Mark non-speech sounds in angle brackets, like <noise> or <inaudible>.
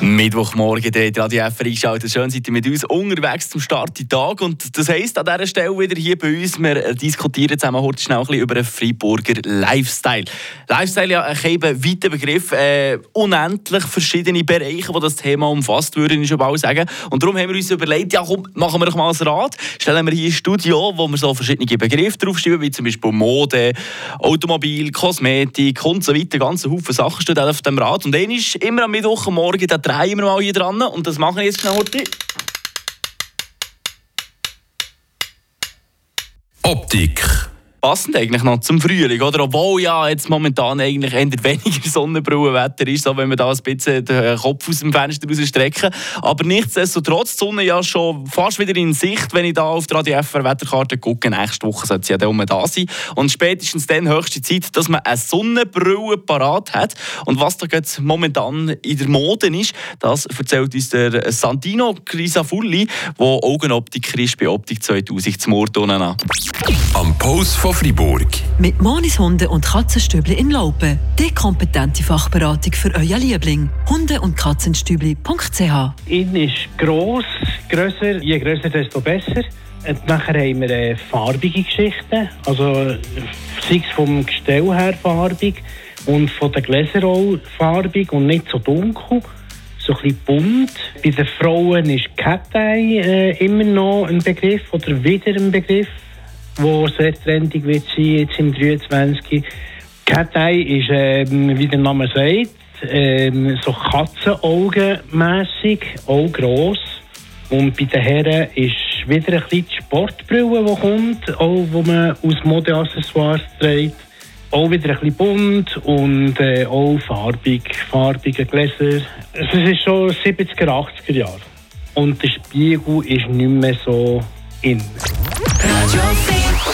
Mittwochmorgen, der Radio F eingeschaltet. Schön seid ihr mit uns unterwegs zum Start in Tag. Und das heisst an dieser Stelle wieder hier bei uns, wir diskutieren zusammen heute schnell ein bisschen über einen Freiburger Lifestyle. Lifestyle ja ein eben weiter Begriff, äh, unendlich verschiedene Bereiche, die das Thema umfasst, würde ich schon mal sagen. Und darum haben wir uns überlegt, ja komm, machen wir doch mal ein Rad. Stellen wir hier ein Studio, wo wir so verschiedene Begriffe draufschreiben, wie zum Beispiel Mode, Automobil, Kosmetik und so weiter. Ganz Haufen Sachen stehen auf dem Rad. Und dann ist immer am Mittwochmorgen der drehen wir mal hier dran und das machen wir jetzt schnell heute. Optik passend eigentlich noch zum Frühling, oder? Obwohl ja jetzt momentan eigentlich eher weniger <laughs> Sonnenbrauenwetter ist, so wenn wir da ein bisschen den Kopf aus dem Fenster rausstrecken. Aber nichtsdestotrotz, die Sonne ja schon fast wieder in Sicht, wenn ich da auf die Radio FR Wetterkarte gucke. Nächste Woche sollte sie ja da da sein. Und spätestens dann höchste Zeit, dass man eine Sonnenbrille parat hat. Und was da jetzt momentan in der Mode ist, das erzählt uns der Santino Crisafulli, der Augenoptiker ist bei Optik 2000 zum Mordtunen an. Am Post von Fribourg. Mit Monis Hunde und Katzenstübli in Laupen. Die kompetente Fachberatung für euer Liebling. Hunde- und Katzenstübli.ch In ist gross, grösser. Je grösser, desto besser. Und nachher haben wir äh, farbige Geschichten. Also, sei es vom Gestell her farbig und von den Gläsern auch farbig und nicht so dunkel. So ein bisschen bunt. Bei den Frauen ist Cat Eye äh, immer noch ein Begriff oder wieder ein Begriff wo sehr trendig wird sein, jetzt im 23. Cat Eye ist, ähm, wie der Name sagt, ähm, so Katzenaugenmässig, auch gross. Und bei den Herren ist wieder ein bisschen die Sportbrille, die kommt, auch wo man aus Modeaccessoires trägt. Auch wieder ein bisschen bunt und äh, auch farbig, farbige Gläser. Es ist schon 70er, 80er Jahre. Und der Spiegel ist nicht mehr so in. Got your see.